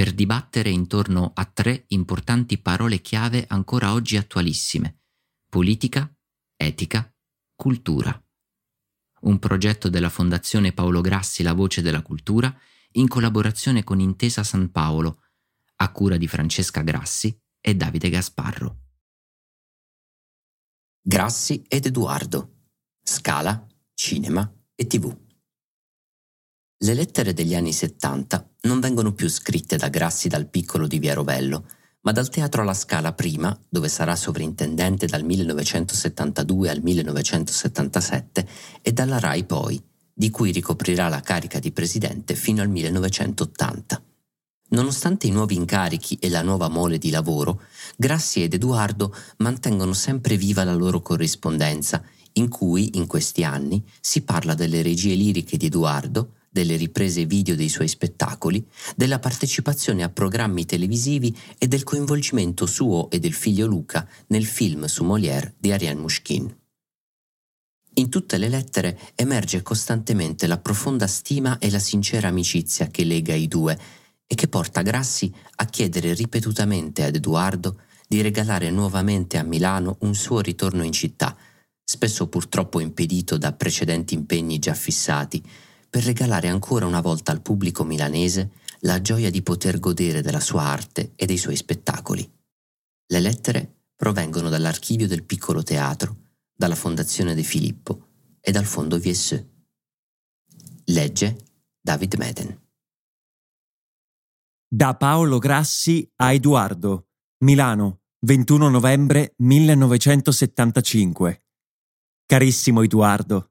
per dibattere intorno a tre importanti parole chiave ancora oggi attualissime. Politica, etica, cultura. Un progetto della Fondazione Paolo Grassi La Voce della Cultura in collaborazione con Intesa San Paolo, a cura di Francesca Grassi e Davide Gasparro. Grassi ed Edoardo. Scala, cinema e tv. Le lettere degli anni 70 non vengono più scritte da Grassi dal piccolo di Via Rovello, ma dal Teatro alla Scala prima, dove sarà sovrintendente dal 1972 al 1977, e dalla RAI poi, di cui ricoprirà la carica di presidente fino al 1980. Nonostante i nuovi incarichi e la nuova mole di lavoro, Grassi ed Edoardo mantengono sempre viva la loro corrispondenza, in cui, in questi anni, si parla delle regie liriche di Edoardo, delle riprese video dei suoi spettacoli, della partecipazione a programmi televisivi e del coinvolgimento suo e del figlio Luca nel film su Molière di Ariane Mushkin. In tutte le lettere emerge costantemente la profonda stima e la sincera amicizia che lega i due e che porta Grassi a chiedere ripetutamente ad Edoardo di regalare nuovamente a Milano un suo ritorno in città, spesso purtroppo impedito da precedenti impegni già fissati, per regalare ancora una volta al pubblico milanese la gioia di poter godere della sua arte e dei suoi spettacoli. Le lettere provengono dall'archivio del piccolo teatro, dalla Fondazione De Filippo e dal Fondo VSE. Legge David Meden. Da Paolo Grassi a Edoardo, Milano, 21 novembre 1975. Carissimo Edoardo,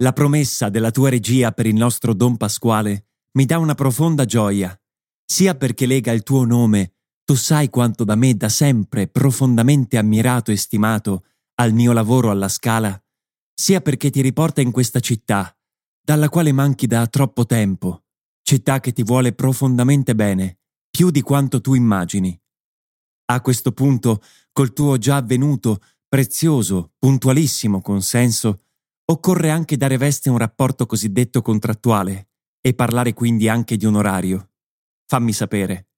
la promessa della tua regia per il nostro Don Pasquale mi dà una profonda gioia, sia perché lega il tuo nome, tu sai quanto da me da sempre profondamente ammirato e stimato al mio lavoro alla Scala, sia perché ti riporta in questa città, dalla quale manchi da troppo tempo, città che ti vuole profondamente bene, più di quanto tu immagini. A questo punto, col tuo già avvenuto, prezioso, puntualissimo consenso, Occorre anche dare veste a un rapporto cosiddetto contrattuale e parlare quindi anche di un orario. Fammi sapere.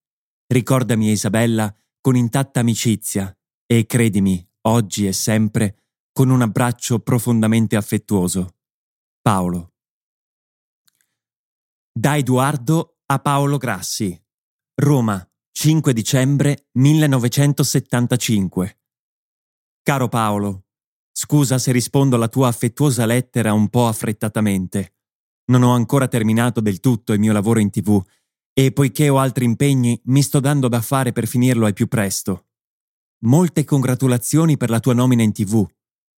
Ricordami Isabella con intatta amicizia e credimi, oggi e sempre, con un abbraccio profondamente affettuoso. Paolo. Da Edoardo a Paolo Grassi. Roma, 5 dicembre 1975. Caro Paolo, Scusa se rispondo alla tua affettuosa lettera un po' affrettatamente. Non ho ancora terminato del tutto il mio lavoro in tv e poiché ho altri impegni mi sto dando da fare per finirlo al più presto. Molte congratulazioni per la tua nomina in tv.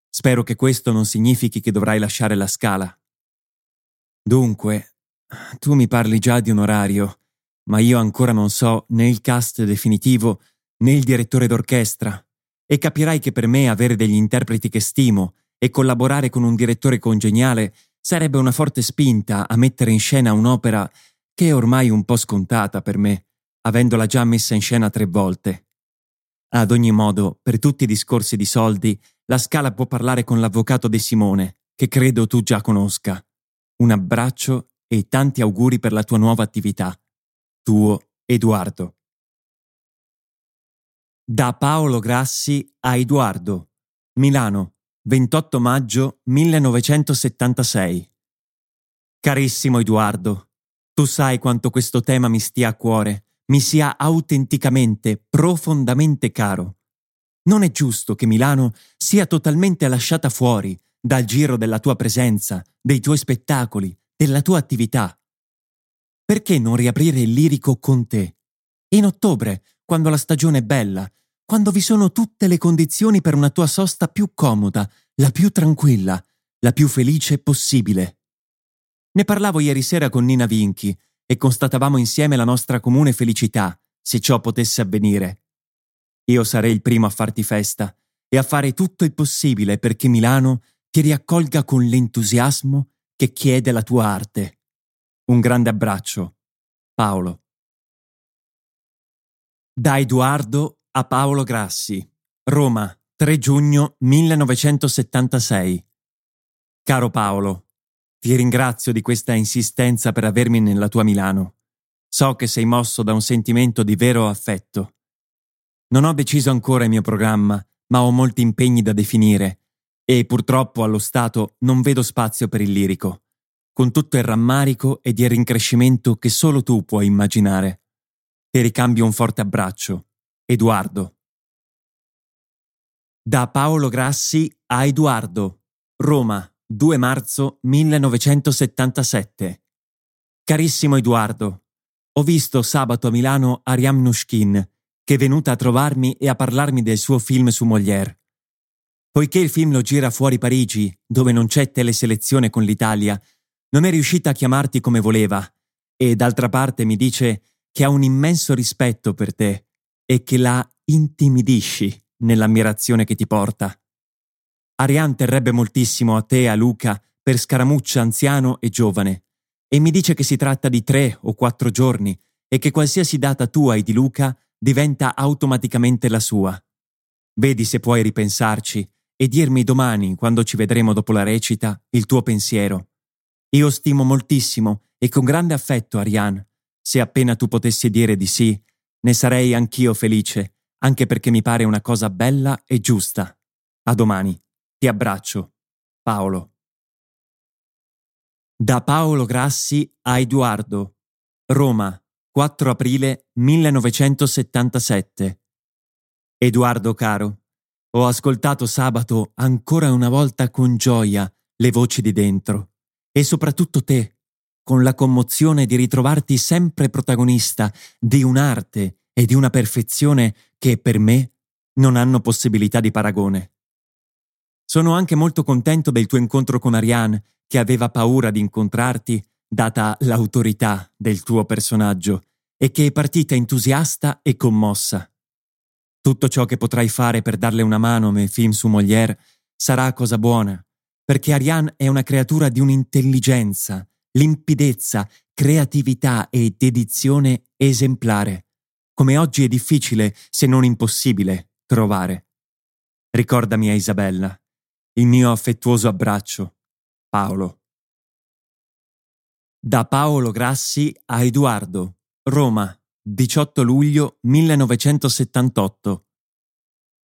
Spero che questo non significhi che dovrai lasciare la scala. Dunque, tu mi parli già di un orario, ma io ancora non so né il cast definitivo né il direttore d'orchestra e capirai che per me avere degli interpreti che stimo e collaborare con un direttore congeniale sarebbe una forte spinta a mettere in scena un'opera che è ormai un po' scontata per me, avendola già messa in scena tre volte. Ad ogni modo, per tutti i discorsi di soldi, la Scala può parlare con l'avvocato De Simone, che credo tu già conosca. Un abbraccio e tanti auguri per la tua nuova attività. Tuo Edoardo. Da Paolo Grassi a Edoardo, Milano, 28 maggio 1976. Carissimo Edoardo, tu sai quanto questo tema mi stia a cuore, mi sia autenticamente, profondamente caro. Non è giusto che Milano sia totalmente lasciata fuori dal giro della tua presenza, dei tuoi spettacoli, della tua attività. Perché non riaprire il lirico con te? In ottobre, quando la stagione è bella, quando vi sono tutte le condizioni per una tua sosta più comoda, la più tranquilla, la più felice possibile. Ne parlavo ieri sera con Nina Vinchi e constatavamo insieme la nostra comune felicità, se ciò potesse avvenire. Io sarei il primo a farti festa e a fare tutto il possibile perché Milano ti riaccolga con l'entusiasmo che chiede la tua arte. Un grande abbraccio. Paolo. Da Edoardo a Paolo Grassi. Roma, 3 giugno 1976. Caro Paolo, ti ringrazio di questa insistenza per avermi nella tua Milano. So che sei mosso da un sentimento di vero affetto. Non ho deciso ancora il mio programma, ma ho molti impegni da definire e purtroppo allo stato non vedo spazio per il lirico, con tutto il rammarico ed il rincrescimento che solo tu puoi immaginare. Ti ricambio un forte abbraccio. Edoardo. Da Paolo Grassi a Edoardo, Roma, 2 marzo 1977. Carissimo Edoardo, ho visto sabato a Milano Ariam Nushkin, che è venuta a trovarmi e a parlarmi del suo film su Molière. Poiché il film lo gira fuori Parigi, dove non c'è teleselezione con l'Italia, non è riuscita a chiamarti come voleva, e d'altra parte mi dice che ha un immenso rispetto per te e che la intimidisci nell'ammirazione che ti porta. Ariane terrebbe moltissimo a te e a Luca per scaramuccia anziano e giovane, e mi dice che si tratta di tre o quattro giorni e che qualsiasi data tua e di Luca diventa automaticamente la sua. Vedi se puoi ripensarci e dirmi domani, quando ci vedremo dopo la recita, il tuo pensiero. Io stimo moltissimo e con grande affetto Ariane. Se appena tu potessi dire di sì, ne sarei anch'io felice, anche perché mi pare una cosa bella e giusta. A domani. Ti abbraccio. Paolo. Da Paolo Grassi a Edoardo. Roma, 4 aprile 1977. Edoardo caro, ho ascoltato sabato ancora una volta con gioia le voci di dentro e soprattutto te, con la commozione di ritrovarti sempre protagonista di un'arte e di una perfezione che per me non hanno possibilità di paragone. Sono anche molto contento del tuo incontro con Ariane, che aveva paura di incontrarti, data l'autorità del tuo personaggio, e che è partita entusiasta e commossa. Tutto ciò che potrai fare per darle una mano nel film su Molière sarà cosa buona, perché Ariane è una creatura di un'intelligenza, limpidezza, creatività e dedizione esemplare, come oggi è difficile, se non impossibile, trovare. Ricordami a Isabella. Il mio affettuoso abbraccio. Paolo. Da Paolo Grassi a Edoardo, Roma, 18 luglio 1978.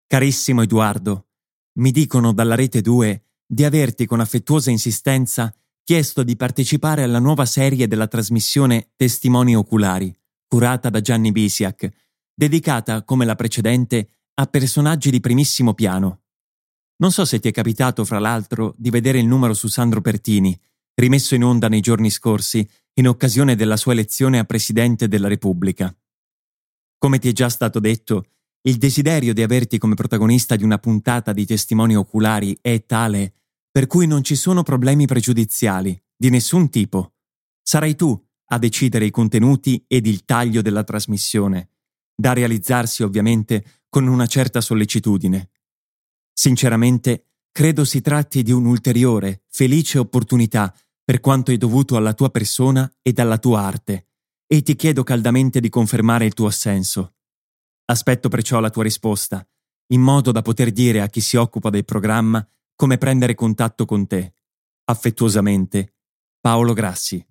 Carissimo Edoardo, mi dicono dalla rete 2 di averti con affettuosa insistenza chiesto di partecipare alla nuova serie della trasmissione Testimoni Oculari, curata da Gianni Bisiak, dedicata, come la precedente, a personaggi di primissimo piano. Non so se ti è capitato, fra l'altro, di vedere il numero su Sandro Pertini, rimesso in onda nei giorni scorsi in occasione della sua elezione a Presidente della Repubblica. Come ti è già stato detto, il desiderio di averti come protagonista di una puntata di testimoni oculari è tale per cui non ci sono problemi pregiudiziali di nessun tipo. Sarai tu a decidere i contenuti ed il taglio della trasmissione, da realizzarsi ovviamente con una certa sollecitudine. Sinceramente, credo si tratti di un'ulteriore, felice opportunità per quanto è dovuto alla tua persona ed alla tua arte, e ti chiedo caldamente di confermare il tuo assenso. Aspetto perciò la tua risposta, in modo da poter dire a chi si occupa del programma come prendere contatto con te. Affettuosamente, Paolo Grassi.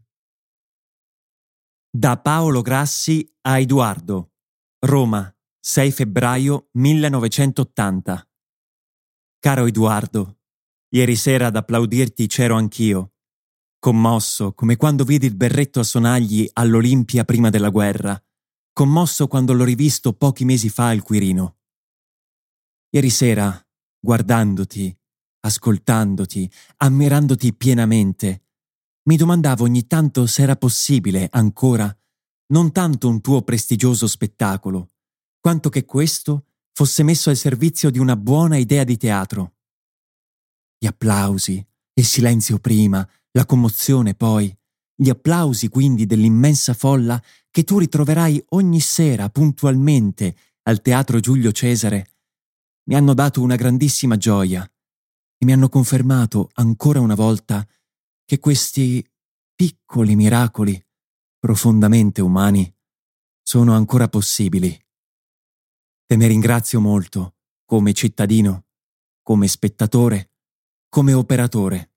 Da Paolo Grassi a Edoardo, Roma, 6 febbraio 1980. Caro Edoardo, ieri sera ad applaudirti c'ero anch'io, commosso come quando vidi il berretto a sonagli all'Olimpia prima della guerra, commosso quando l'ho rivisto pochi mesi fa al Quirino. Ieri sera, guardandoti, ascoltandoti, ammirandoti pienamente, mi domandavo ogni tanto se era possibile ancora non tanto un tuo prestigioso spettacolo, quanto che questo fosse messo al servizio di una buona idea di teatro. Gli applausi, il silenzio prima, la commozione poi, gli applausi quindi dell'immensa folla che tu ritroverai ogni sera puntualmente al Teatro Giulio Cesare, mi hanno dato una grandissima gioia e mi hanno confermato ancora una volta che questi piccoli miracoli, profondamente umani, sono ancora possibili. Te ne ringrazio molto, come cittadino, come spettatore, come operatore.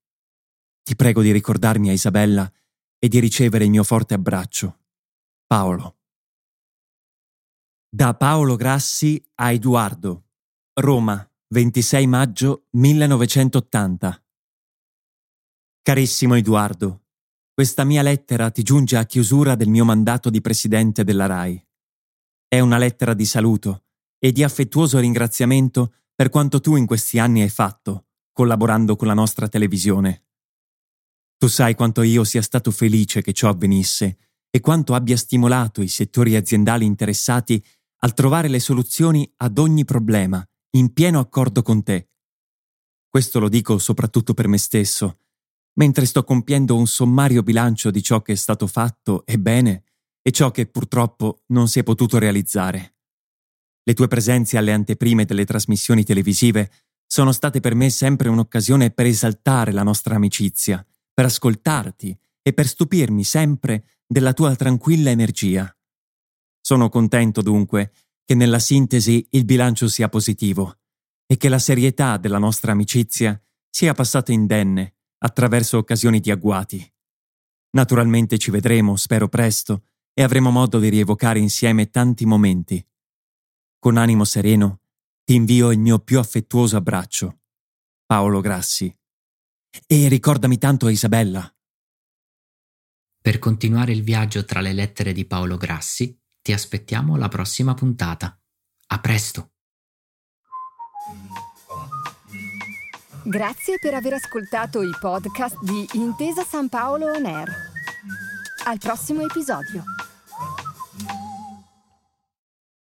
Ti prego di ricordarmi a Isabella e di ricevere il mio forte abbraccio. Paolo. Da Paolo Grassi a Edoardo. Roma, 26 maggio 1980. Carissimo Edoardo, questa mia lettera ti giunge a chiusura del mio mandato di presidente della RAI. È una lettera di saluto e di affettuoso ringraziamento per quanto tu in questi anni hai fatto, collaborando con la nostra televisione. Tu sai quanto io sia stato felice che ciò avvenisse e quanto abbia stimolato i settori aziendali interessati al trovare le soluzioni ad ogni problema, in pieno accordo con te. Questo lo dico soprattutto per me stesso, mentre sto compiendo un sommario bilancio di ciò che è stato fatto e bene e ciò che purtroppo non si è potuto realizzare. Le tue presenze alle anteprime delle trasmissioni televisive sono state per me sempre un'occasione per esaltare la nostra amicizia, per ascoltarti e per stupirmi sempre della tua tranquilla energia. Sono contento dunque che nella sintesi il bilancio sia positivo e che la serietà della nostra amicizia sia passata indenne attraverso occasioni di agguati. Naturalmente ci vedremo, spero presto, e avremo modo di rievocare insieme tanti momenti. Con animo sereno ti invio il mio più affettuoso abbraccio. Paolo Grassi. E ricordami tanto a Isabella. Per continuare il viaggio tra le lettere di Paolo Grassi, ti aspettiamo alla prossima puntata. A presto! Grazie per aver ascoltato i podcast di Intesa San Paolo On Air. Al prossimo episodio.